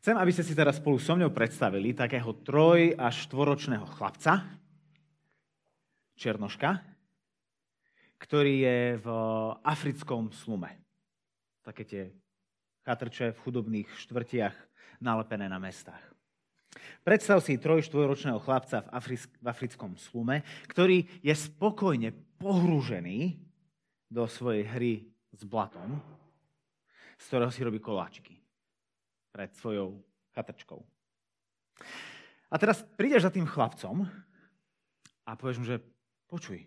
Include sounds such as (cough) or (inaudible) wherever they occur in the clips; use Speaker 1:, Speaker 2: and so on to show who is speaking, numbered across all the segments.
Speaker 1: Chcem, aby ste si teraz spolu so mnou predstavili takého troj až štvoročného chlapca, Černoška, ktorý je v africkom slume. Také tie chatrče v chudobných štvrtiach nalepené na mestách. Predstav si troj štvoročného chlapca v, Afri- v africkom slume, ktorý je spokojne pohrúžený do svojej hry s blatom, z ktorého si robí koláčiky pred svojou chatrčkou. A teraz prídeš za tým chlapcom a povieš mu, že počuj,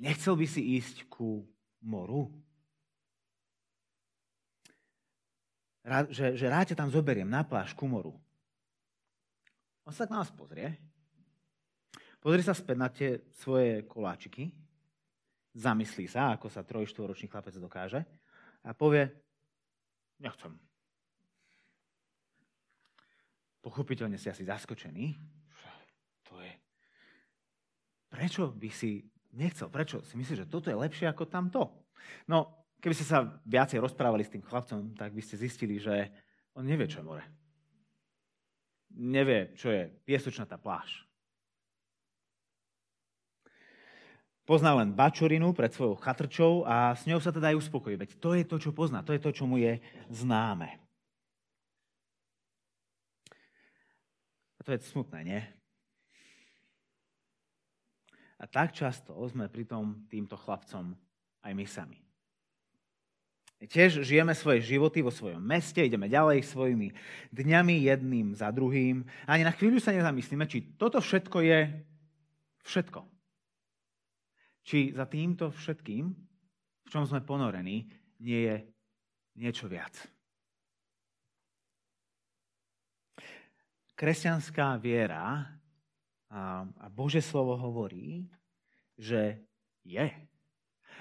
Speaker 1: nechcel by si ísť ku moru? Rád, že, že rád ťa tam zoberiem na pláž ku moru. On sa tak na nás pozrie, pozrie sa späť na tie svoje koláčiky, zamyslí sa, ako sa troj, štvoročný chlapec dokáže a povie, nechcem. Pochopiteľne si asi zaskočený. To je... Prečo by si nechcel? Prečo si myslíš, že toto je lepšie ako tamto? No, keby ste sa viacej rozprávali s tým chlapcom, tak by ste zistili, že on nevie, čo je more. Nevie, čo je piesočnatá pláž. Pozná len bačurinu pred svojou chatrčou a s ňou sa teda aj uspokojí. Veď to je to, čo pozná, to je to, čo mu je známe. To je smutné, nie? A tak často sme pritom týmto chlapcom aj my sami. Tiež žijeme svoje životy vo svojom meste, ideme ďalej svojimi dňami jedným za druhým. Ani na chvíľu sa nezamyslíme, či toto všetko je všetko. Či za týmto všetkým, v čom sme ponorení, nie je niečo viac. Kresťanská viera a, a Bože slovo hovorí, že je.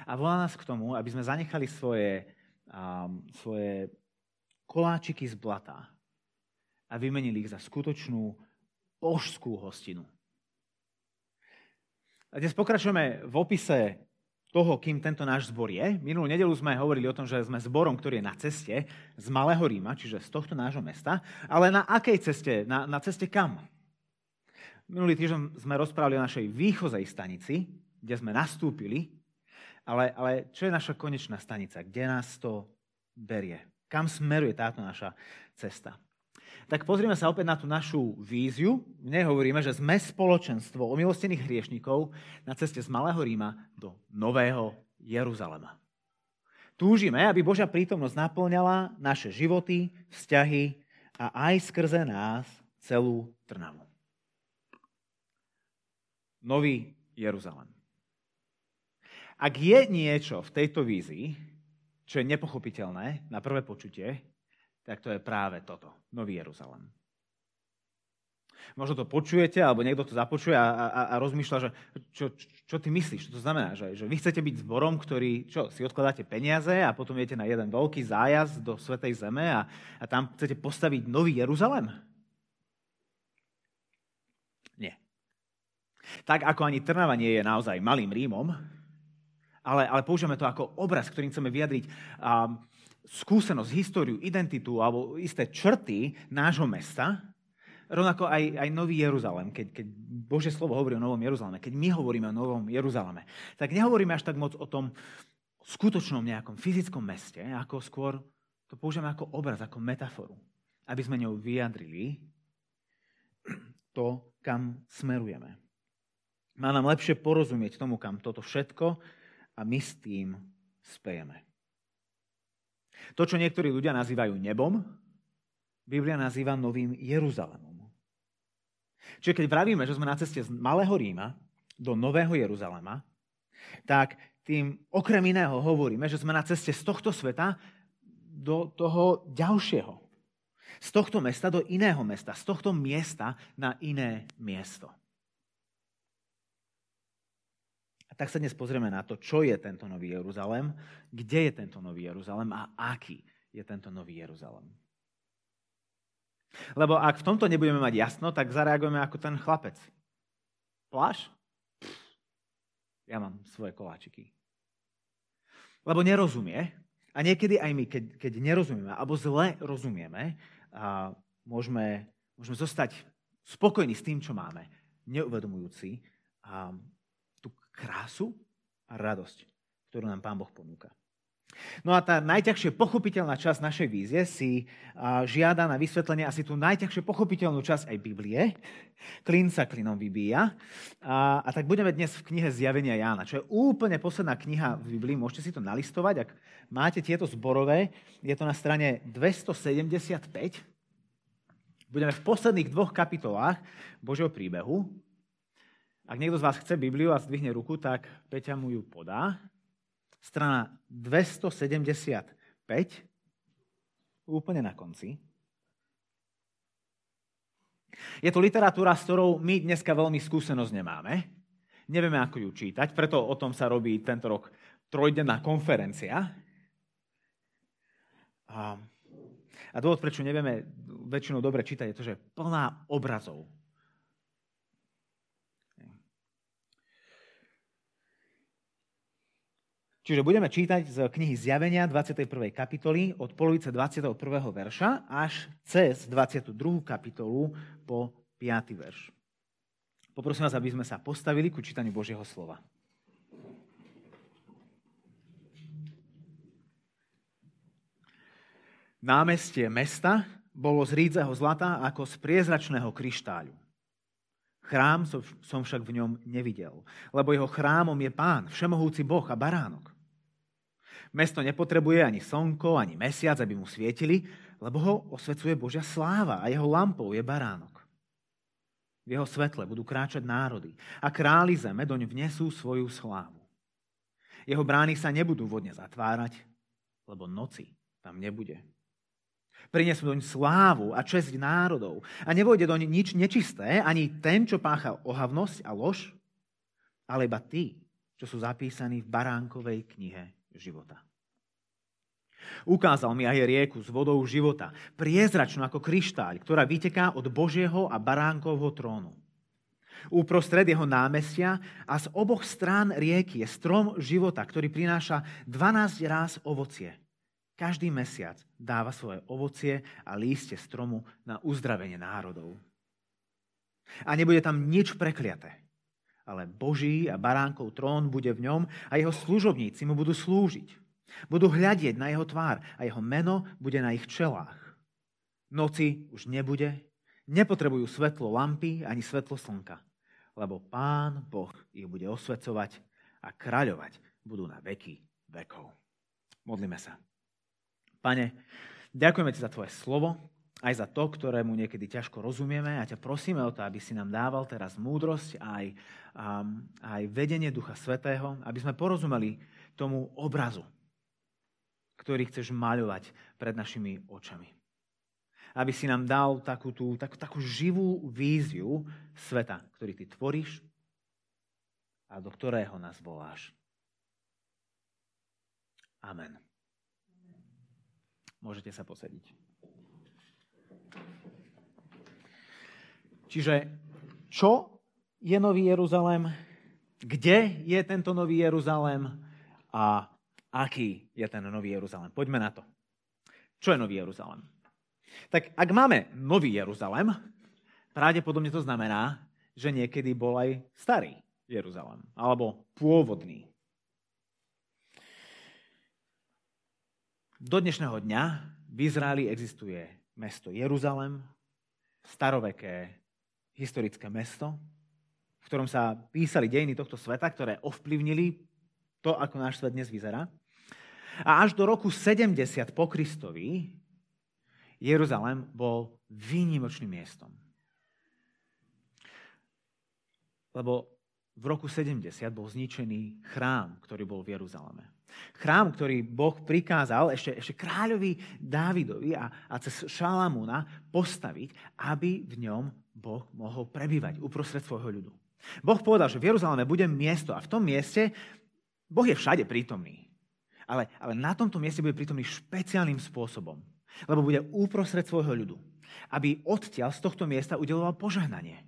Speaker 1: A volá nás k tomu, aby sme zanechali svoje, um, svoje koláčiky z blata a vymenili ich za skutočnú božskú hostinu. A dnes pokračujeme v opise toho, kým tento náš zbor je. Minulú nedelu sme hovorili o tom, že sme zborom, ktorý je na ceste z Malého Ríma, čiže z tohto nášho mesta. Ale na akej ceste? Na, na ceste kam? Minulý týždeň sme rozprávali o našej výchozej stanici, kde sme nastúpili. Ale, ale čo je naša konečná stanica? Kde nás to berie? Kam smeruje táto naša cesta? Tak pozrieme sa opäť na tú našu víziu. V nej hovoríme, že sme spoločenstvo omilostených hriešnikov na ceste z Malého Ríma do Nového Jeruzalema. Túžime, aby Božia prítomnosť naplňala naše životy, vzťahy a aj skrze nás celú Trnavu. Nový Jeruzalem. Ak je niečo v tejto vízii, čo je nepochopiteľné na prvé počutie, tak to je práve toto, Nový Jeruzalem. Možno to počujete, alebo niekto to započuje a, a, a rozmýšľa, že čo, čo, čo ty myslíš, čo to znamená, že, že vy chcete byť zborom, ktorý, čo, si odkladáte peniaze a potom idete na jeden veľký zájazd do Svetej Zeme a, a tam chcete postaviť Nový Jeruzalem? Nie. Tak ako ani Trnava nie je naozaj malým Rímom, ale, ale použijeme to ako obraz, ktorým chceme vyjadriť um, skúsenosť, históriu, identitu alebo isté črty nášho mesta, rovnako aj, aj Nový Jeruzalém, keď, keď Bože slovo hovorí o Novom Jeruzaleme, keď my hovoríme o Novom Jeruzaleme, tak nehovoríme až tak moc o tom skutočnom nejakom fyzickom meste, ako skôr to používame ako obraz, ako metaforu, aby sme ňou vyjadrili to, kam smerujeme. Má nám lepšie porozumieť tomu, kam toto všetko a my s tým spejeme. To, čo niektorí ľudia nazývajú nebom, Biblia nazýva Novým Jeruzalemom. Čiže keď vravíme, že sme na ceste z Malého Ríma do Nového Jeruzalema, tak tým okrem iného hovoríme, že sme na ceste z tohto sveta do toho ďalšieho. Z tohto mesta do iného mesta. Z tohto miesta na iné miesto. Tak sa dnes pozrieme na to, čo je tento nový Jeruzalém, kde je tento nový Jeruzalém a aký je tento nový Jeruzalém. Lebo ak v tomto nebudeme mať jasno, tak zareagujeme ako ten chlapec. Pláš? Ja mám svoje koláčiky. Lebo nerozumie A niekedy aj my, keď, keď nerozumieme, alebo zle rozumieme, a môžeme, môžeme zostať spokojní s tým, čo máme, neuvedomujúci a krásu a radosť, ktorú nám Pán Boh ponúka. No a tá najťažšie pochopiteľná časť našej vízie si žiada na vysvetlenie asi tú najťažšie pochopiteľnú časť aj Biblie. Klin sa klinom vybíja. A, a tak budeme dnes v knihe Zjavenia Jána, čo je úplne posledná kniha v Biblii. Môžete si to nalistovať, ak máte tieto zborové. Je to na strane 275. Budeme v posledných dvoch kapitolách Božieho príbehu. Ak niekto z vás chce Bibliu a zdvihne ruku, tak Peťa mu ju podá strana 275, úplne na konci. Je to literatúra, s ktorou my dneska veľmi skúsenosť nemáme. Nevieme, ako ju čítať, preto o tom sa robí tento rok trojdenná konferencia. A, dôvod, prečo nevieme väčšinou dobre čítať, je to, že plná obrazov. Čiže budeme čítať z knihy Zjavenia 21. kapitoly od polovice 21. verša až cez 22. kapitolu po 5. verš. Poprosím vás, aby sme sa postavili ku čítaniu Božieho slova. Námestie mesta bolo z rídzeho zlata ako z priezračného kryštáľu. Chrám som však v ňom nevidel, lebo jeho chrámom je pán, všemohúci Boh a baránok. Mesto nepotrebuje ani slnko, ani mesiac, aby mu svietili, lebo ho osvecuje Božia sláva a jeho lampou je baránok. V jeho svetle budú kráčať národy a králi zeme doň vnesú svoju slávu. Jeho brány sa nebudú vodne zatvárať, lebo noci tam nebude. Prinesú doň slávu a česť národov a nevojde doň nič nečisté, ani ten, čo pácha ohavnosť a lož, ale iba tí, čo sú zapísaní v baránkovej knihe života. Ukázal mi aj rieku s vodou života, priezračnú ako kryštáľ, ktorá vyteká od Božieho a baránkovho trónu. Uprostred jeho námestia a z oboch strán rieky je strom života, ktorý prináša 12 ráz ovocie. Každý mesiac dáva svoje ovocie a líste stromu na uzdravenie národov. A nebude tam nič prekliaté ale Boží a baránkov trón bude v ňom a jeho služobníci mu budú slúžiť. Budú hľadieť na jeho tvár a jeho meno bude na ich čelách. Noci už nebude, nepotrebujú svetlo lampy ani svetlo slnka, lebo Pán Boh ich bude osvecovať a kráľovať budú na veky vekov. Modlíme sa. Pane, ďakujeme ti za tvoje slovo, aj za to, ktorému niekedy ťažko rozumieme a ťa prosíme o to, aby si nám dával teraz múdrosť aj, aj vedenie Ducha Svetého, aby sme porozumeli tomu obrazu, ktorý chceš maľovať pred našimi očami. Aby si nám dal takú, tú, takú, takú živú víziu sveta, ktorý ty tvoríš a do ktorého nás voláš. Amen. Môžete sa posediť. Čiže čo je Nový Jeruzalém? Kde je tento Nový Jeruzalém? A aký je ten Nový Jeruzalém? Poďme na to. Čo je Nový Jeruzalém? Tak ak máme Nový Jeruzalém, pravdepodobne to znamená, že niekedy bol aj starý Jeruzalém, alebo pôvodný. Do dnešného dňa v Izraeli existuje mesto Jeruzalem, staroveké historické mesto, v ktorom sa písali dejiny tohto sveta, ktoré ovplyvnili to, ako náš svet dnes vyzerá. A až do roku 70 po Kristovi Jeruzalem bol výnimočným miestom. Lebo v roku 70 bol zničený chrám, ktorý bol v Jeruzaleme. Chrám, ktorý Boh prikázal ešte, ešte kráľovi Dávidovi a, a cez Šalamúna postaviť, aby v ňom Boh mohol prebývať uprostred svojho ľudu. Boh povedal, že v Jeruzaleme bude miesto a v tom mieste Boh je všade prítomný. Ale, ale na tomto mieste bude prítomný špeciálnym spôsobom. Lebo bude uprostred svojho ľudu. Aby odtiaľ z tohto miesta udeloval požehnanie.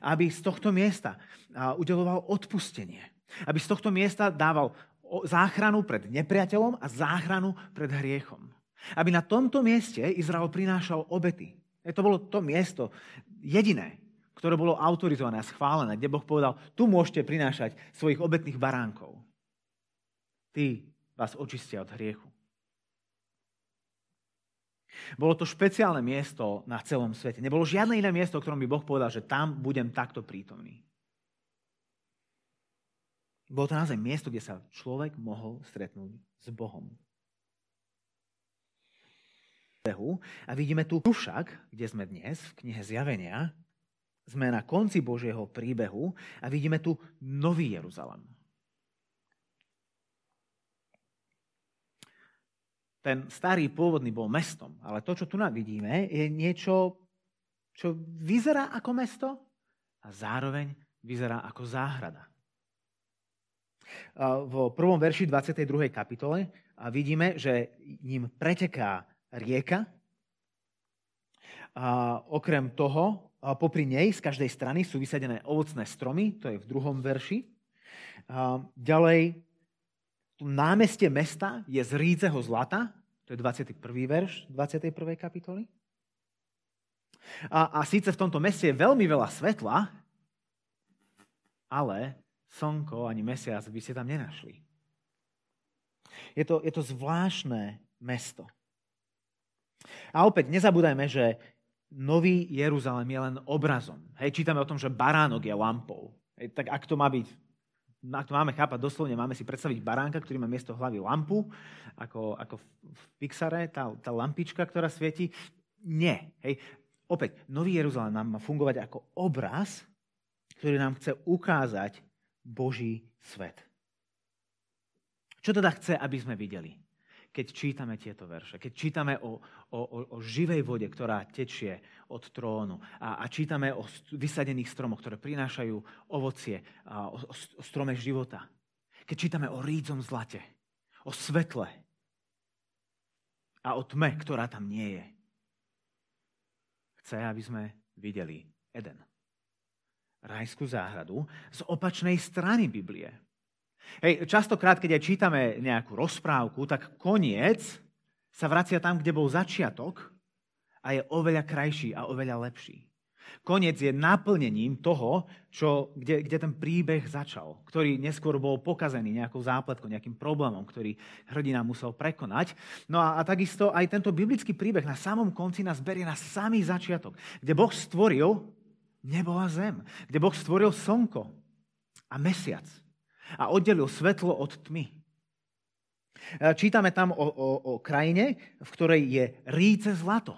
Speaker 1: Aby z tohto miesta udeloval odpustenie. Aby z tohto miesta dával záchranu pred nepriateľom a záchranu pred hriechom. Aby na tomto mieste Izrael prinášal obety. E to bolo to miesto jediné, ktoré bolo autorizované a schválené, kde Boh povedal, tu môžete prinášať svojich obetných baránkov. Tí vás očistia od hriechu. Bolo to špeciálne miesto na celom svete. Nebolo žiadne iné miesto, o ktorom by Boh povedal, že tam budem takto prítomný. Bolo to naozaj miesto, kde sa človek mohol stretnúť s Bohom. A vidíme tu však, kde sme dnes, v knihe Zjavenia, sme na konci Božieho príbehu a vidíme tu Nový Jeruzalem. Ten starý pôvodný bol mestom, ale to, čo tu vidíme, je niečo, čo vyzerá ako mesto a zároveň vyzerá ako záhrada. V prvom verši 22. kapitole vidíme, že ním preteká rieka. A okrem toho popri nej z každej strany sú vysadené ovocné stromy, to je v druhom verši. A ďalej, námestie mesta je z rídzeho zlata, to je 21. verš 21. kapitoly. A, a síce v tomto meste je veľmi veľa svetla, ale slnko ani mesiac by ste tam nenašli. Je to, je to zvláštne mesto. A opäť nezabúdajme, že Nový Jeruzalém je len obrazom. Hej, čítame o tom, že baránok je lampou. Hej, tak ak to má byť, ak to máme chápať doslovne, máme si predstaviť baránka, ktorý má miesto hlavy lampu, ako, ako v Pixare, tá, tá lampička, ktorá svieti. Nie. Hej. Opäť, Nový Jeruzalém nám má fungovať ako obraz, ktorý nám chce ukázať Boží svet. Čo teda chce, aby sme videli? Keď čítame tieto verše, keď čítame o, o, o živej vode, ktorá tečie od trónu a, a čítame o vysadených stromoch, ktoré prinášajú ovocie, a o, o strome života. Keď čítame o rídzom zlate, o svetle a o tme, ktorá tam nie je. Chce, aby sme videli Eden. Rajskú záhradu z opačnej strany Biblie. Hej, častokrát, keď aj čítame nejakú rozprávku, tak koniec sa vracia tam, kde bol začiatok a je oveľa krajší a oveľa lepší. Koniec je naplnením toho, čo, kde, kde ten príbeh začal, ktorý neskôr bol pokazený nejakou zápletkou, nejakým problémom, ktorý hrdina musel prekonať. No a, a takisto aj tento biblický príbeh na samom konci nás berie na samý začiatok, kde Boh stvoril nebo a zem, kde Boh stvoril slnko a mesiac a oddelil svetlo od tmy. Čítame tam o, o, o krajine, v ktorej je ríce zlato.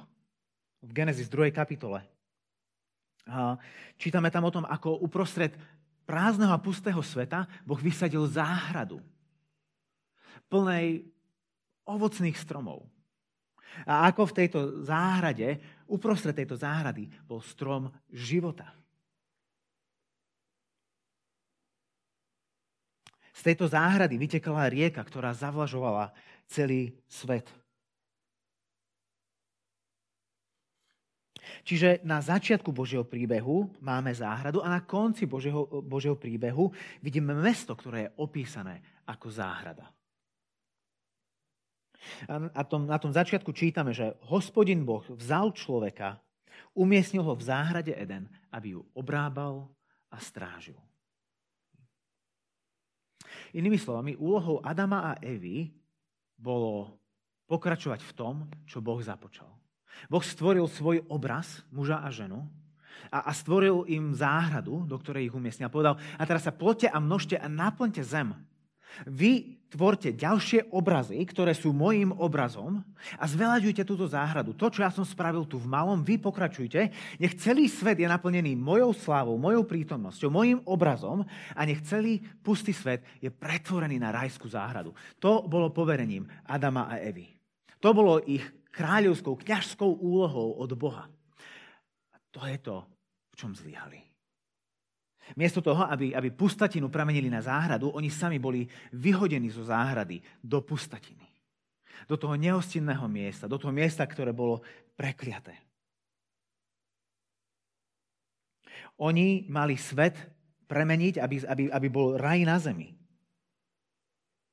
Speaker 1: V Genesis 2. kapitole. Čítame tam o tom, ako uprostred prázdneho a pustého sveta Boh vysadil záhradu plnej ovocných stromov. A ako v tejto záhrade, uprostred tejto záhrady, bol strom života. Z tejto záhrady vytekala rieka, ktorá zavlažovala celý svet. Čiže na začiatku Božieho príbehu máme záhradu a na konci Božieho, Božieho príbehu vidíme mesto, ktoré je opísané ako záhrada. A tom, na tom začiatku čítame, že hospodin Boh vzal človeka, umiestnil ho v záhrade Eden, aby ju obrábal a strážil. Inými slovami, úlohou Adama a Evy bolo pokračovať v tom, čo Boh započal. Boh stvoril svoj obraz, muža a ženu, a, a stvoril im záhradu, do ktorej ich umiestnil. A povedal, a teraz sa plote a množte a naplňte zem. Vy tvorte ďalšie obrazy, ktoré sú mojim obrazom a zveľaďujte túto záhradu. To, čo ja som spravil tu v malom, vy pokračujte. Nech celý svet je naplnený mojou slávou, mojou prítomnosťou, mojim obrazom a nech celý pustý svet je pretvorený na rajskú záhradu. To bolo poverením Adama a Evy. To bolo ich kráľovskou, kňažskou úlohou od Boha. A to je to, v čom zlyhali. Miesto toho, aby, aby pustatinu pramenili na záhradu, oni sami boli vyhodení zo záhrady do pustatiny. Do toho nehostinného miesta, do toho miesta, ktoré bolo prekliaté. Oni mali svet premeniť, aby, aby, aby bol raj na zemi.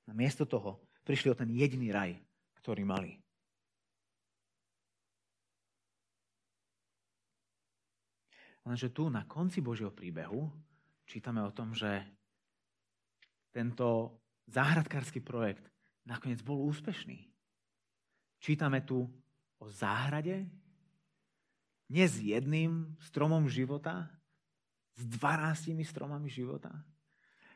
Speaker 1: Namiesto toho prišli o ten jediný raj, ktorý mali. Lenže tu na konci Božieho príbehu čítame o tom, že tento záhradkársky projekt nakoniec bol úspešný. Čítame tu o záhrade, nie s jedným stromom života, s dvanáctimi stromami života,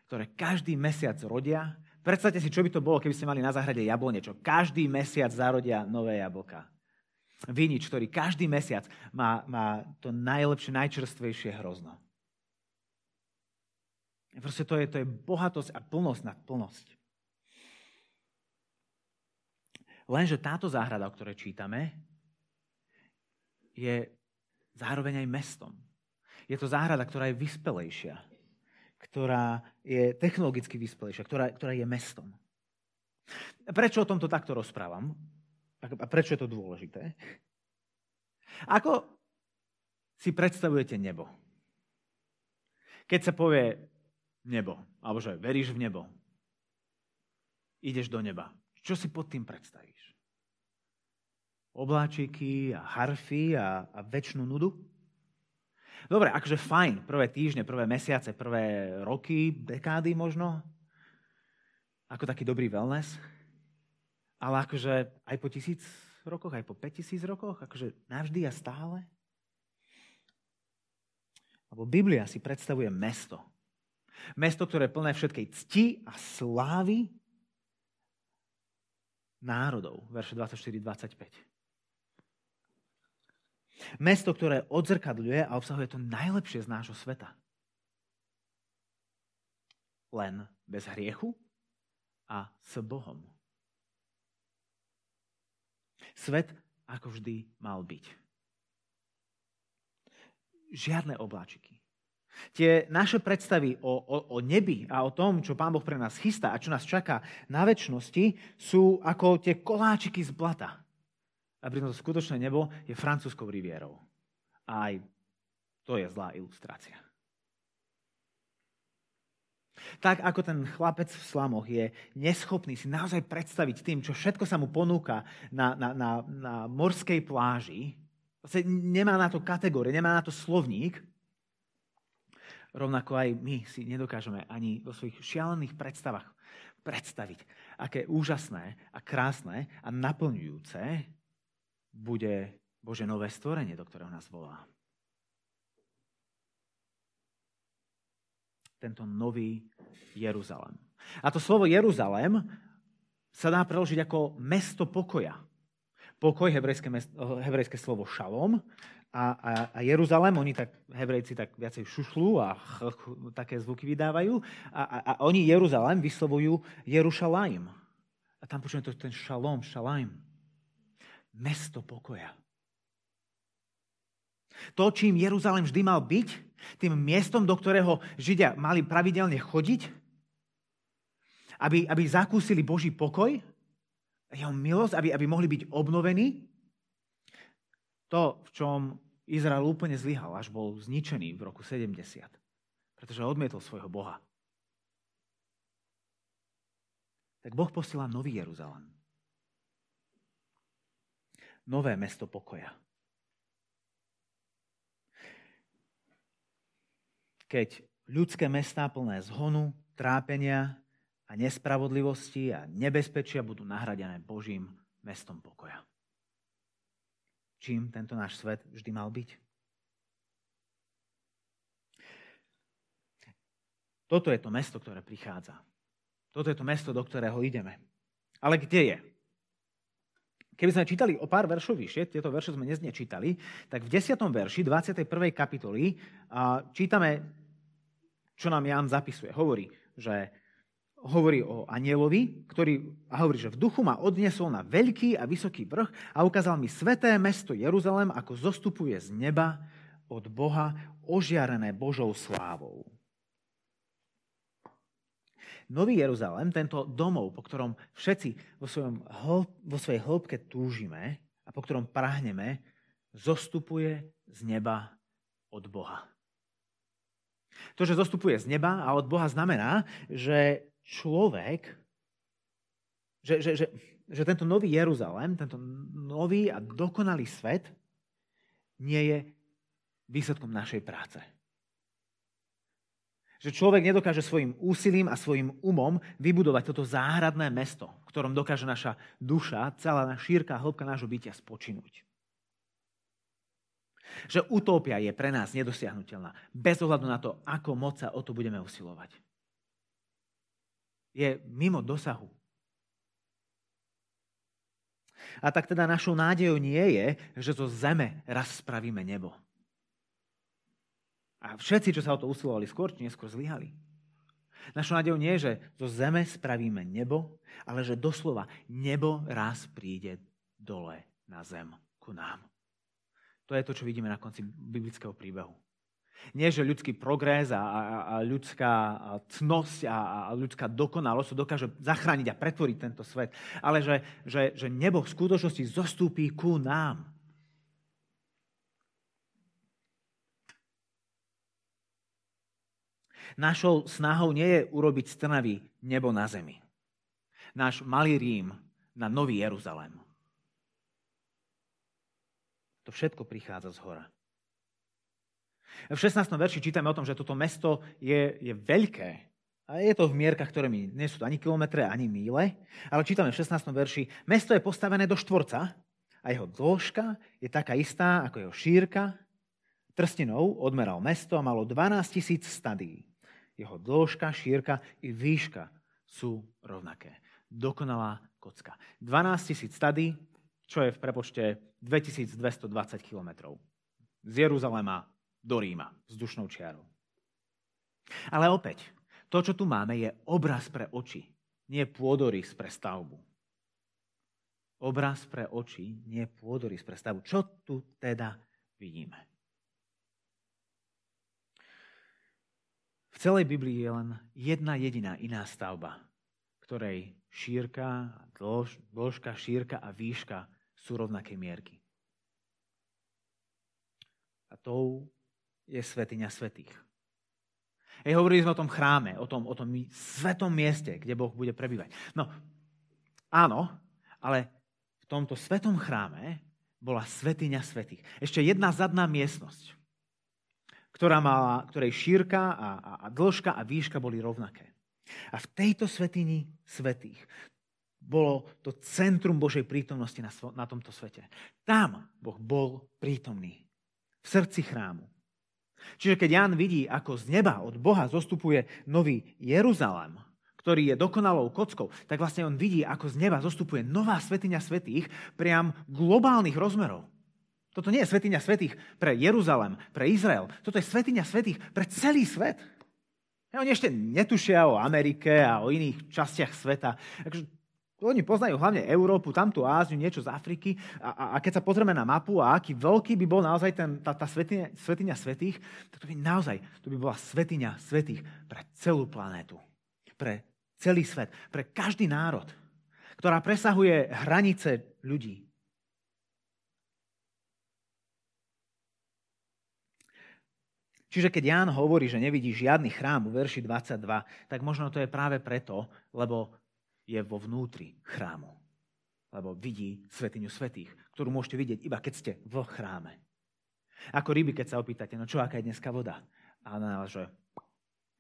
Speaker 1: ktoré každý mesiac rodia. Predstavte si, čo by to bolo, keby ste mali na záhrade jablone, čo každý mesiac zarodia nové jablka vinič, ktorý každý mesiac má, má to najlepšie, najčerstvejšie hrozno. Proste to je, to je bohatosť a plnosť nad plnosť. Lenže táto záhrada, o ktorej čítame, je zároveň aj mestom. Je to záhrada, ktorá je vyspelejšia, ktorá je technologicky vyspelejšia, ktorá, ktorá je mestom. Prečo o tomto takto rozprávam? A prečo je to dôležité? Ako si predstavujete nebo? Keď sa povie nebo, alebo že veríš v nebo, ideš do neba. Čo si pod tým predstavíš? Obláčiky a harfy a, a väčšinu nudu? Dobre, akože fajn, prvé týždne, prvé mesiace, prvé roky, dekády možno. Ako taký dobrý wellness. Ale akože aj po tisíc rokoch, aj po 5000 rokoch, akože navždy a stále. Lebo Biblia si predstavuje mesto. Mesto, ktoré je plné všetkej cti a slávy národov. Verše 24-25. Mesto, ktoré odzrkadľuje a obsahuje to najlepšie z nášho sveta. Len bez hriechu a s Bohom. Svet ako vždy mal byť. Žiadne obláčiky. Tie naše predstavy o, o, o nebi a o tom, čo Pán Boh pre nás chystá a čo nás čaká na väčšnosti, sú ako tie koláčiky z blata. A pritom to skutočné nebo je francúzskou rivierou. A aj to je zlá ilustrácia. Tak ako ten chlapec v slamoch je neschopný si naozaj predstaviť tým, čo všetko sa mu ponúka na, na, na, na morskej pláži, vlastne nemá na to kategórie, nemá na to slovník, rovnako aj my si nedokážeme ani vo svojich šialených predstavách predstaviť, aké úžasné a krásne a naplňujúce bude Bože nové stvorenie, do ktorého nás volá. tento nový Jeruzalém. A to slovo Jeruzalém sa dá preložiť ako mesto pokoja. Pokoj, hebrejské, mesto, hebrejské slovo šalom a, a, a Jeruzalém, oni tak, hebrejci tak viacej šušľú a ch, ch, také zvuky vydávajú a, a, a oni Jeruzalém vyslovujú Jerušalaim. A tam počujeme to ten šalom, šalaim. Mesto pokoja. To, čím Jeruzalém vždy mal byť, tým miestom, do ktorého Židia mali pravidelne chodiť, aby, aby zakúsili Boží pokoj, jeho milosť, aby, aby mohli byť obnovení. To, v čom Izrael úplne zlyhal, až bol zničený v roku 70, pretože odmietol svojho Boha. Tak Boh posiela nový Jeruzalém. Nové mesto pokoja. keď ľudské mestá plné zhonu, trápenia a nespravodlivosti a nebezpečia budú nahradené Božím mestom pokoja. Čím tento náš svet vždy mal byť? Toto je to mesto, ktoré prichádza. Toto je to mesto, do ktorého ideme. Ale kde je? Keby sme čítali o pár veršov vyššie, tieto verše sme dnes nečítali, tak v 10. verši 21. kapitoly čítame čo nám Ján zapisuje. Hovorí, že hovorí o anielovi, ktorý a hovorí, že v duchu ma odniesol na veľký a vysoký vrch a ukázal mi sveté mesto Jeruzalem, ako zostupuje z neba od Boha, ožiarené Božou slávou. Nový Jeruzalem, tento domov, po ktorom všetci vo, svojom, vo svojej hĺbke túžime a po ktorom prahneme, zostupuje z neba od Boha. To, že zostupuje z neba a od Boha znamená, že človek že, že, že, že tento nový Jeruzalém, tento nový a dokonalý svet nie je výsledkom našej práce. Že človek nedokáže svojim úsilím a svojim umom vybudovať toto záhradné mesto, v ktorom dokáže naša duša, celá šírka a hĺbka nášho bytia spočinúť. Že utópia je pre nás nedosiahnutelná, bez ohľadu na to, ako moc sa o to budeme usilovať. Je mimo dosahu. A tak teda našou nádejou nie je, že zo zeme raz spravíme nebo. A všetci, čo sa o to usilovali skôr, či neskôr zlyhali. Našou nádejou nie je, že zo zeme spravíme nebo, ale že doslova nebo raz príde dole na zem ku nám. To je to, čo vidíme na konci biblického príbehu. Nie, že ľudský progres a, a, a ľudská cnosť a, a ľudská dokonalosť dokáže zachrániť a pretvoriť tento svet, ale že, že, že nebo v skutočnosti zostúpí ku nám. Našou snahou nie je urobiť z nebo na zemi. Náš malý Rím na Nový Jeruzalém. To všetko prichádza z hora. V 16. verši čítame o tom, že toto mesto je, je veľké. A je to v mierkach, ktoré mi nie sú ani kilometre, ani míle. Ale čítame v 16. verši, mesto je postavené do štvorca a jeho dĺžka je taká istá ako jeho šírka. Trstinou odmeral mesto a malo 12 tisíc stadí. Jeho dĺžka, šírka i výška sú rovnaké. Dokonalá kocka. 12 tisíc stady, čo je v prepočte 2220 kilometrov. Z Jeruzalema do Ríma, vzdušnou čiarou. Ale opäť, to, čo tu máme, je obraz pre oči, nie pôdorys pre stavbu. Obraz pre oči, nie pôdorys pre stavbu. Čo tu teda vidíme? V celej Biblii je len jedna jediná iná stavba, ktorej šírka, dĺž, dĺžka, šírka a výška sú rovnaké mierky. A tou je svetiňa svetých. Hej, hovorili sme o tom chráme, o tom, o tom svetom mieste, kde Boh bude prebývať. No, áno, ale v tomto svetom chráme bola svetiňa svetých. Ešte jedna zadná miestnosť ktorá mala, ktorej šírka a, a, a dĺžka a výška boli rovnaké. A v tejto svetini svetých bolo to centrum Božej prítomnosti na, na tomto svete. Tam Boh bol prítomný. V srdci chrámu. Čiže keď Jan vidí, ako z neba od Boha zostupuje nový Jeruzalém, ktorý je dokonalou kockou, tak vlastne on vidí, ako z neba zostupuje nová svetiňa svetých priam globálnych rozmerov. Toto nie je svetiňa svetých pre Jeruzalem, pre Izrael. Toto je svetiňa svetých pre celý svet. Ja, oni ešte netušia o Amerike a o iných častiach sveta. Oni poznajú hlavne Európu, tamtú Áziu, niečo z Afriky. A, a, a keď sa pozrieme na mapu a aký veľký by bol naozaj ten, tá, tá svetiňa, svetiňa svetých, tak to by naozaj to by bola svetiňa svetých pre celú planétu. Pre celý svet. Pre každý národ. Ktorá presahuje hranice ľudí. Čiže keď Ján hovorí, že nevidí žiadny chrám v verši 22, tak možno to je práve preto, lebo je vo vnútri chrámu. Lebo vidí svetiňu svetých, ktorú môžete vidieť iba keď ste v chráme. Ako ryby, keď sa opýtate, no čo, aká je dneska voda? A ona, že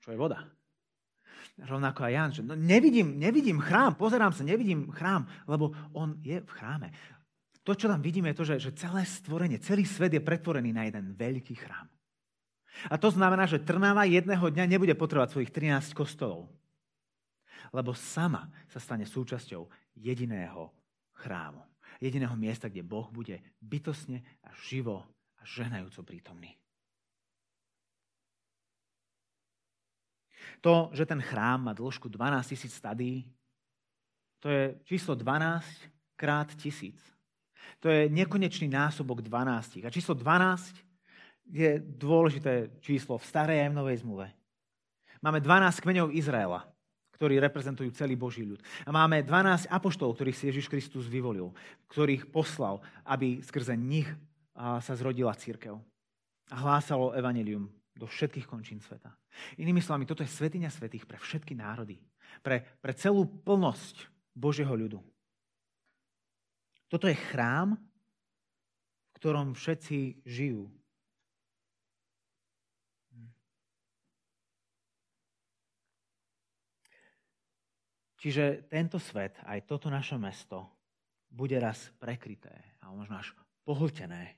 Speaker 1: čo je voda? Rovnako aj Jan, že no nevidím, nevidím chrám, pozerám sa, nevidím chrám, lebo on je v chráme. To, čo tam vidíme, je to, že, že celé stvorenie, celý svet je pretvorený na jeden veľký chrám. A to znamená, že Trnava jedného dňa nebude potrebovať svojich 13 kostolov. Lebo sama sa stane súčasťou jediného chrámu. Jediného miesta, kde Boh bude bytosne a živo a ženajúco prítomný. To, že ten chrám má dĺžku 12 tisíc stadí, to je číslo 12 krát tisíc. To je nekonečný násobok 12. A číslo 12 je dôležité číslo v starej v novej zmluve. Máme 12 kmeňov Izraela, ktorí reprezentujú celý Boží ľud. A máme 12 apoštolov, ktorých si Ježiš Kristus vyvolil, ktorých poslal, aby skrze nich sa zrodila církev. A hlásalo evanelium do všetkých končín sveta. Inými slovami, toto je svetiňa svetých pre všetky národy. Pre, pre celú plnosť Božieho ľudu. Toto je chrám, v ktorom všetci žijú. Čiže tento svet, aj toto naše mesto, bude raz prekryté a možno až pohltené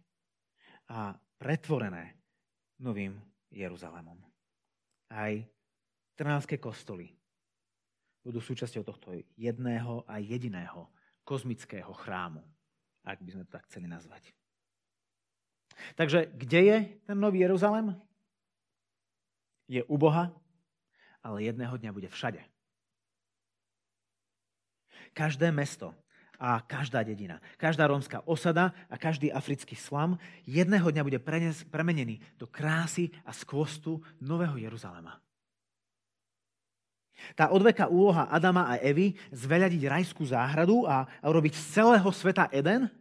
Speaker 1: a pretvorené novým Jeruzalémom. Aj trnávské kostoly budú súčasťou tohto jedného a jediného kozmického chrámu, ak by sme to tak chceli nazvať. Takže kde je ten nový Jeruzalém? Je u Boha, ale jedného dňa bude všade. Každé mesto a každá dedina, každá rómska osada a každý africký slam jedného dňa bude premenený do krásy a skvostu Nového Jeruzalema. Tá odveká úloha Adama a Evy zveľadiť rajskú záhradu a, urobiť z celého sveta Eden,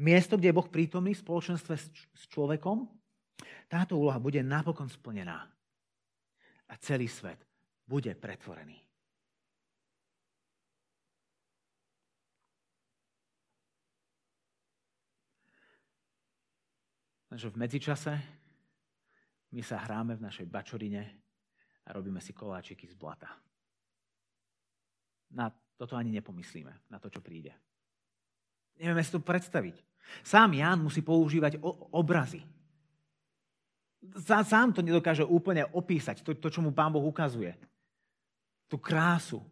Speaker 1: miesto, kde je Boh prítomný v spoločenstve s človekom, táto úloha bude napokon splnená. A celý svet bude pretvorený. Lenže v medzičase my sa hráme v našej bačorine a robíme si koláčiky z blata. Na toto ani nepomyslíme, na to, čo príde. Nevieme si to predstaviť. Sám Ján musí používať obrazy. Sám to nedokáže úplne opísať, to, to čo mu Pán Boh ukazuje. Tú krásu,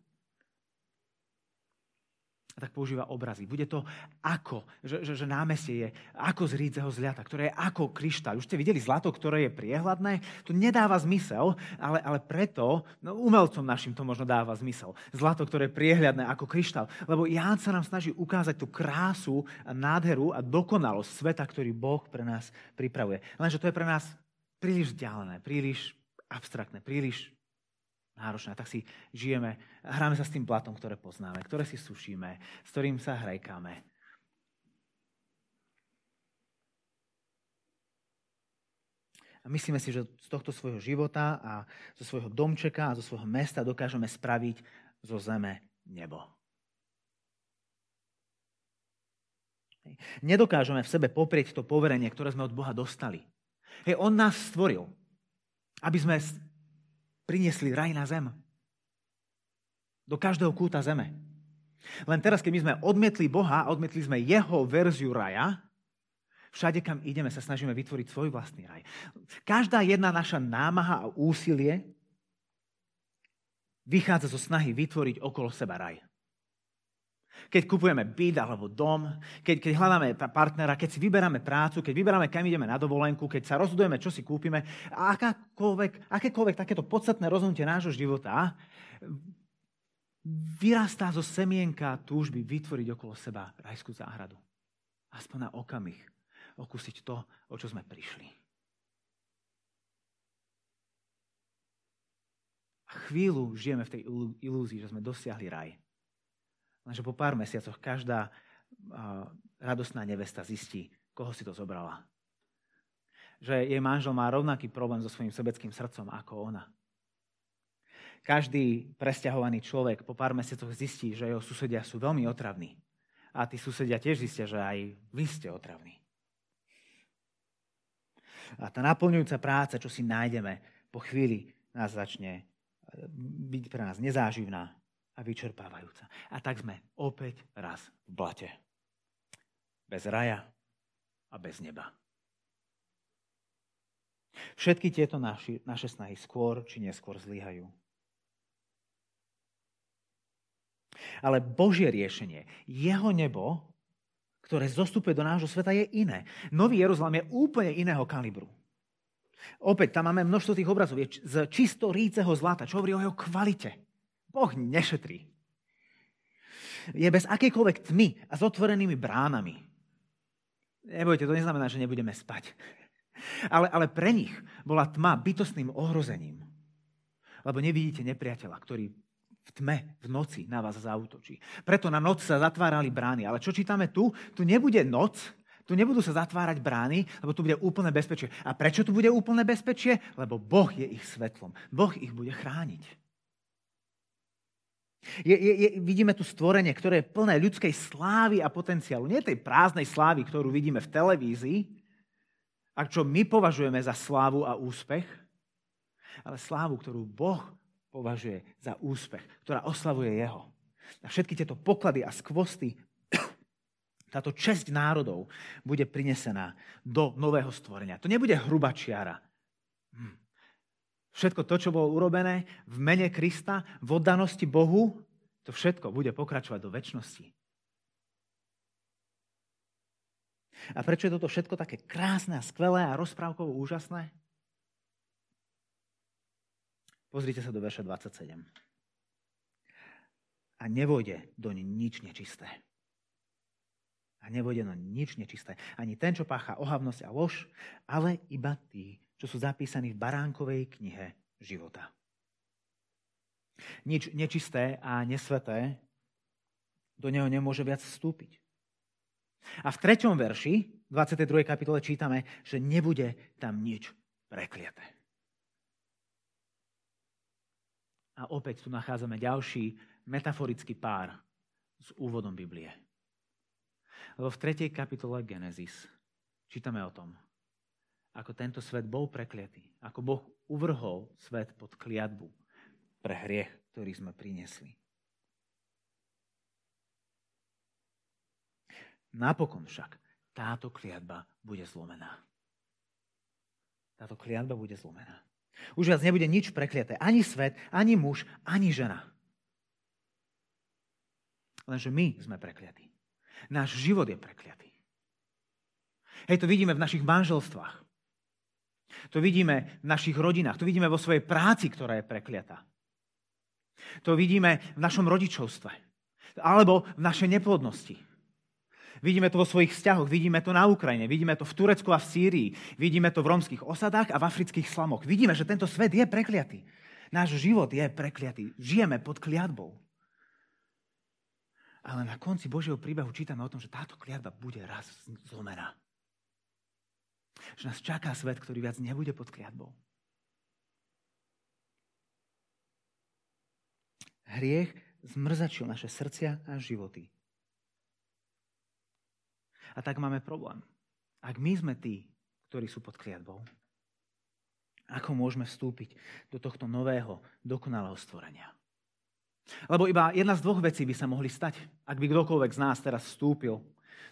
Speaker 1: a tak používa obrazy. Bude to ako, že, že, že námestie je ako z rídzeho zľata, ktoré je ako kryštál. Už ste videli zlato, ktoré je priehľadné? To nedáva zmysel, ale, ale preto, no umelcom našim to možno dáva zmysel. Zlato, ktoré je priehľadné ako kryštál. Lebo Ján sa nám snaží ukázať tú krásu a nádheru a dokonalosť sveta, ktorý Boh pre nás pripravuje. Lenže to je pre nás príliš vzdialené, príliš abstraktné, príliš náročné. Tak si žijeme, hráme sa s tým blatom, ktoré poznáme, ktoré si sušíme, s ktorým sa hrajkáme. A myslíme si, že z tohto svojho života a zo svojho domčeka a zo svojho mesta dokážeme spraviť zo zeme nebo. Nedokážeme v sebe poprieť to poverenie, ktoré sme od Boha dostali. Hej, on nás stvoril, aby sme priniesli raj na zem. Do každého kúta zeme. Len teraz, keď my sme odmietli Boha, odmietli sme jeho verziu raja, všade, kam ideme, sa snažíme vytvoriť svoj vlastný raj. Každá jedna naša námaha a úsilie vychádza zo snahy vytvoriť okolo seba raj. Keď kupujeme byt alebo dom, keď, keď hľadáme partnera, keď si vyberáme prácu, keď vyberáme, kam ideme na dovolenku, keď sa rozhodujeme, čo si kúpime, a akákoľvek, akékoľvek takéto podstatné rozhodnutie nášho života vyrastá zo semienka túžby vytvoriť okolo seba rajskú záhradu. Aspoň na okamih okúsiť to, o čo sme prišli. A chvíľu žijeme v tej ilúzii, že sme dosiahli raj. Lenže po pár mesiacoch každá radostná nevesta zistí, koho si to zobrala. Že jej manžel má rovnaký problém so svojím sebeckým srdcom ako ona. Každý presťahovaný človek po pár mesiacoch zistí, že jeho susedia sú veľmi otravní. A tí susedia tiež zistia, že aj vy ste otravní. A tá naplňujúca práca, čo si nájdeme, po chvíli nás začne byť pre nás nezáživná a vyčerpávajúca. A tak sme opäť raz v blate. Bez raja a bez neba. Všetky tieto naši, naše snahy skôr či neskôr zlyhajú. Ale Božie riešenie, jeho nebo, ktoré zostupuje do nášho sveta, je iné. Nový Jeruzalém je úplne iného kalibru. Opäť, tam máme množstvo tých obrazov. Je z čisto ríceho zlata, čo hovorí o jeho kvalite. Boh nešetrí. Je bez akejkoľvek tmy a s otvorenými bránami. Nebojte, to neznamená, že nebudeme spať. Ale, ale pre nich bola tma bytostným ohrozením. Lebo nevidíte nepriateľa, ktorý v tme, v noci na vás zautočí. Preto na noc sa zatvárali brány. Ale čo čítame tu? Tu nebude noc, tu nebudú sa zatvárať brány, lebo tu bude úplné bezpečie. A prečo tu bude úplné bezpečie? Lebo Boh je ich svetlom. Boh ich bude chrániť. Je, je, je, vidíme tu stvorenie, ktoré je plné ľudskej slávy a potenciálu. Nie tej prázdnej slávy, ktorú vidíme v televízii, a čo my považujeme za slávu a úspech, ale slávu, ktorú Boh považuje za úspech, ktorá oslavuje Jeho. A všetky tieto poklady a skvosty, (coughs) táto česť národov bude prinesená do nového stvorenia. To nebude hrubá čiara. Hm. Všetko to, čo bolo urobené v mene Krista, v oddanosti Bohu, to všetko bude pokračovať do väčšnosti. A prečo je toto všetko také krásne a skvelé a rozprávkovo úžasné? Pozrite sa do verša 27. A nevojde do nič nečisté. A nevojde do nič nečisté. Ani ten, čo pácha ohavnosť a lož, ale iba tí, čo sú zapísaní v baránkovej knihe života. Nič nečisté a nesveté do neho nemôže viac vstúpiť. A v treťom verši 22. kapitole čítame, že nebude tam nič prekliaté. A opäť tu nachádzame ďalší metaforický pár s úvodom Biblie. Lebo v 3. kapitole Genesis čítame o tom, ako tento svet bol prekliatý, ako Boh uvrhol svet pod kliatbu pre hriech, ktorý sme priniesli. Napokon však táto kliatba bude zlomená. Táto kliatba bude zlomená. Už viac nebude nič prekliaté. Ani svet, ani muž, ani žena. Lenže my sme prekliatí. Náš život je prekliatý. Hej, to vidíme v našich manželstvách. To vidíme v našich rodinách. To vidíme vo svojej práci, ktorá je prekliatá. To vidíme v našom rodičovstve. Alebo v našej neplodnosti. Vidíme to vo svojich vzťahoch, vidíme to na Ukrajine, vidíme to v Turecku a v Sýrii, vidíme to v romských osadách a v afrických slamoch. Vidíme, že tento svet je prekliatý. Náš život je prekliatý. Žijeme pod kliatbou. Ale na konci Božieho príbehu čítame o tom, že táto kliatba bude raz zlomená. Že nás čaká svet, ktorý viac nebude pod kliatbou. Hriech zmrzačil naše srdcia a životy. A tak máme problém. Ak my sme tí, ktorí sú pod kliatbou, ako môžeme vstúpiť do tohto nového, dokonalého stvorenia? Lebo iba jedna z dvoch vecí by sa mohli stať, ak by kdokoľvek z nás teraz vstúpil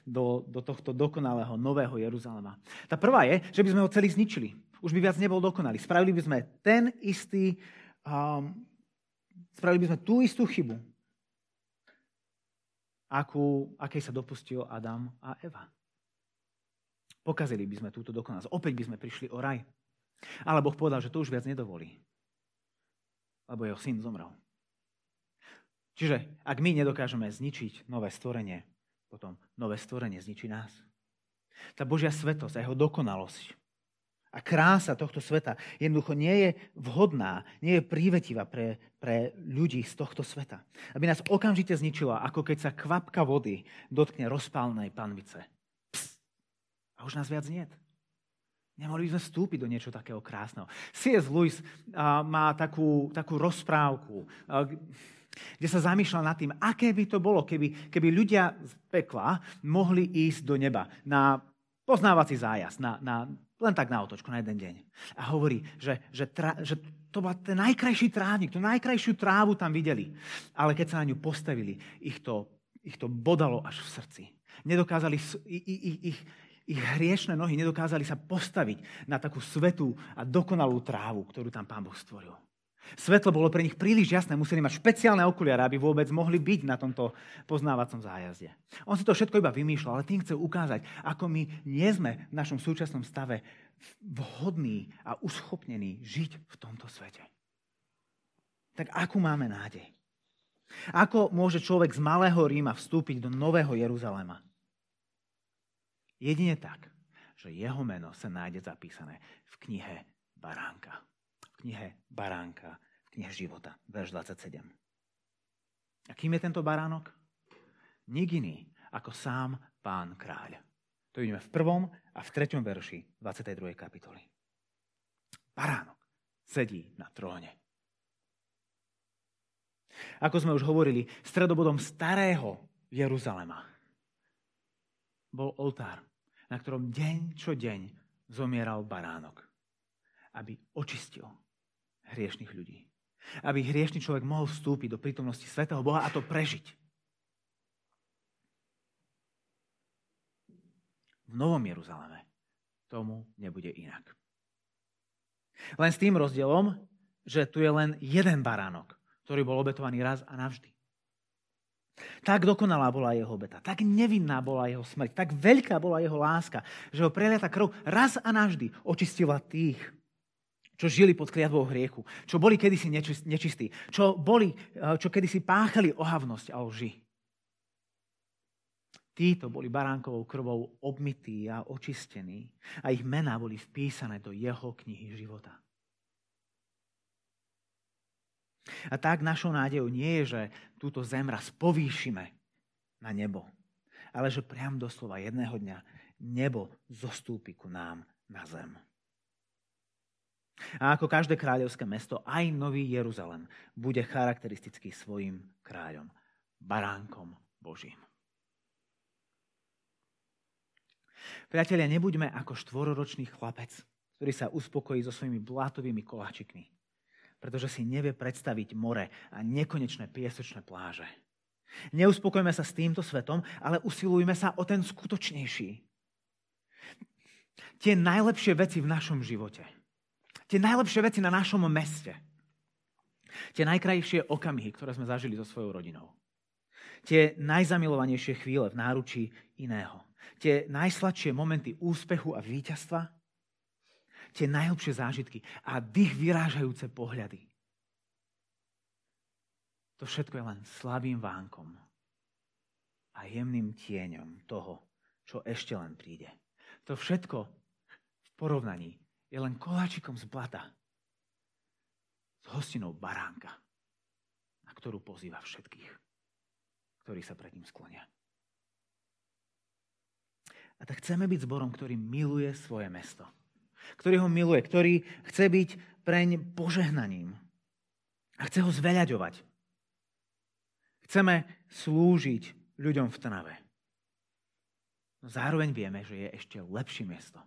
Speaker 1: do, do tohto dokonalého nového Jeruzalema. Tá prvá je, že by sme ho celý zničili. Už by viac nebol dokonalý. Spravili by sme ten istý, um, spravili by sme tú istú chybu, akú, akej sa dopustil Adam a Eva. Pokazili by sme túto dokonalosť. Opäť by sme prišli o raj. Ale Boh povedal, že to už viac nedovolí. Lebo jeho syn zomrel. Čiže ak my nedokážeme zničiť nové stvorenie, potom nové stvorenie zničí nás. Tá Božia svetosť a jeho dokonalosť a krása tohto sveta jednoducho nie je vhodná, nie je prívetivá pre, pre ľudí z tohto sveta. Aby nás okamžite zničila, ako keď sa kvapka vody dotkne rozpálnej panvice. Pst, a už nás viac nie. Nemohli by sme vstúpiť do niečo takého krásneho. C.S. Lewis uh, má takú, takú rozprávku, uh, kde sa zamýšľa nad tým, aké by to bolo, keby, keby ľudia z pekla mohli ísť do neba na poznávací zájazd, na, na, len tak na otočku, na jeden deň. A hovorí, že, že, tra, že to bol ten najkrajší trávnik, tú najkrajšiu trávu tam videli. Ale keď sa na ňu postavili, ich to, ich to bodalo až v srdci. Nedokázali, ich, ich, ich, ich hriešne nohy nedokázali sa postaviť na takú svetú a dokonalú trávu, ktorú tam pán Boh stvoril. Svetlo bolo pre nich príliš jasné, museli mať špeciálne okuliare, aby vôbec mohli byť na tomto poznávacom zájazde. On si to všetko iba vymýšľal, ale tým chce ukázať, ako my nie sme v našom súčasnom stave vhodní a uschopnení žiť v tomto svete. Tak akú máme nádej? Ako môže človek z malého Ríma vstúpiť do nového Jeruzalema? Jedine tak, že jeho meno sa nájde zapísané v knihe Baránka knihe Baránka, v knihe života, verš 27. A kým je tento baránok? Nik iný ako sám pán kráľ. To vidíme v prvom a v treťom verši 22. kapitoly. Baránok sedí na tróne. Ako sme už hovorili, stredobodom starého Jeruzalema bol oltár, na ktorom deň čo deň zomieral baránok, aby očistil hriešných ľudí. Aby hriešný človek mohol vstúpiť do prítomnosti Svetého Boha a to prežiť. V Novom Jeruzaleme tomu nebude inak. Len s tým rozdielom, že tu je len jeden baránok, ktorý bol obetovaný raz a navždy. Tak dokonalá bola jeho obeta, tak nevinná bola jeho smrť, tak veľká bola jeho láska, že ho preliata krv raz a navždy očistila tých, čo žili pod kliatbou hriechu, čo boli kedysi nečistí, čo, boli, eh, čo kedysi páchali ohavnosť a lži. Títo boli baránkovou krvou obmytí a očistení a ich mená boli vpísané do jeho knihy života. A tak našou nádejou nie je, že túto zem raz povýšime na nebo, ale že priam doslova jedného dňa nebo zostúpi ku nám na zem. A ako každé kráľovské mesto, aj Nový Jeruzalem bude charakteristický svojim kráľom, baránkom Božím. Priatelia, nebuďme ako štvoročný chlapec, ktorý sa uspokojí so svojimi blátovými koláčikmi, pretože si nevie predstaviť more a nekonečné piesočné pláže. Neuspokojme sa s týmto svetom, ale usilujme sa o ten skutočnejší. Tie najlepšie veci v našom živote. Tie najlepšie veci na našom meste. Tie najkrajšie okamihy, ktoré sme zažili so svojou rodinou. Tie najzamilovanejšie chvíle v náručí iného tie najsladšie momenty úspechu a víťazstva, tie najhlbšie zážitky a dých vyrážajúce pohľady. To všetko je len slabým vánkom a jemným tieňom toho, čo ešte len príde. To všetko v porovnaní je len koláčikom z blata s hostinou baránka, na ktorú pozýva všetkých, ktorí sa pred ním sklonia. A tak chceme byť zborom, ktorý miluje svoje mesto. Ktorý ho miluje, ktorý chce byť preň požehnaním. A chce ho zveľaďovať. Chceme slúžiť ľuďom v Trnave. No zároveň vieme, že je ešte lepšie mesto.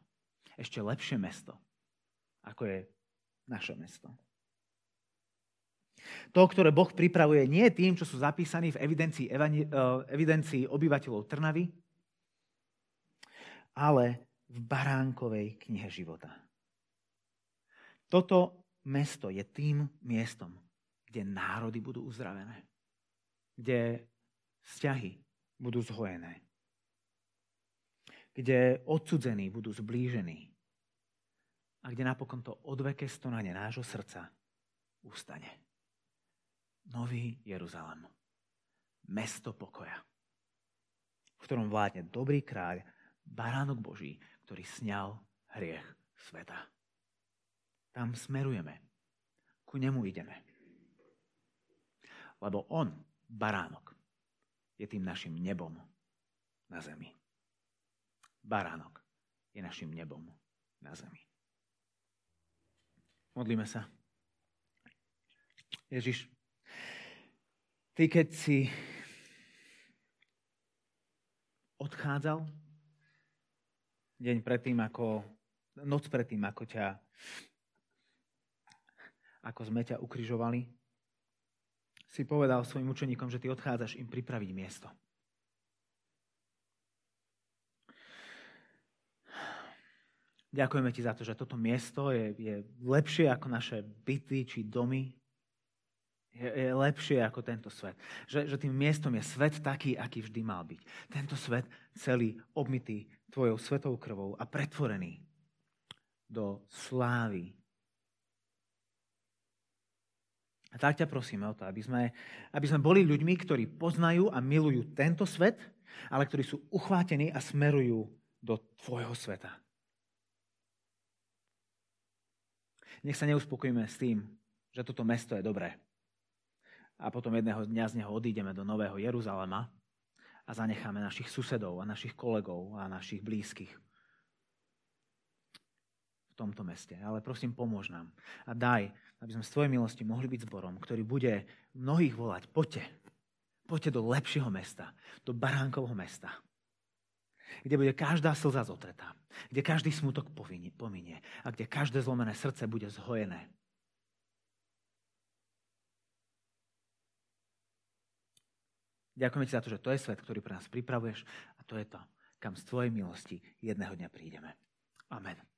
Speaker 1: Ešte lepšie mesto, ako je naše mesto. To, ktoré Boh pripravuje, nie je tým, čo sú zapísaní v evidencii, eh, evidencii obyvateľov Trnavy, ale v baránkovej knihe života. Toto mesto je tým miestom, kde národy budú uzdravené, kde vzťahy budú zhojené, kde odsudzení budú zblížení a kde napokon to odveké stonanie nášho srdca ustane. Nový Jeruzalem. Mesto pokoja, v ktorom vládne dobrý kráľ baránok Boží, ktorý sňal hriech sveta. Tam smerujeme. Ku nemu ideme. Lebo on, baránok, je tým našim nebom na zemi. Baránok je našim nebom na zemi. Modlíme sa. Ježiš, ty keď si odchádzal deň predtým, ako, noc predtým, ako ťa, ako sme ťa ukrižovali, si povedal svojim učeníkom, že ty odchádzaš im pripraviť miesto. Ďakujeme ti za to, že toto miesto je, je lepšie ako naše byty či domy. Je, je lepšie ako tento svet. Že, že tým miestom je svet taký, aký vždy mal byť. Tento svet celý obmytý tvojou svetou krvou a pretvorený do slávy. A tak ťa prosíme o to, aby sme, aby sme boli ľuďmi, ktorí poznajú a milujú tento svet, ale ktorí sú uchvátení a smerujú do tvojho sveta. Nech sa neuspokojíme s tým, že toto mesto je dobré. A potom jedného dňa z neho odídeme do Nového Jeruzalema a zanecháme našich susedov a našich kolegov a našich blízkych. V tomto meste. Ale prosím, pomôž nám. A daj, aby sme z Tvojej milosti mohli byť zborom, ktorý bude mnohých volať. Poďte. Poďte do lepšieho mesta. Do baránkovho mesta. Kde bude každá slza zotretá. Kde každý smutok pominie. A kde každé zlomené srdce bude zhojené. Ďakujeme ti za to, že to je svet, ktorý pre nás pripravuješ a to je to, kam z tvojej milosti jedného dňa prídeme. Amen.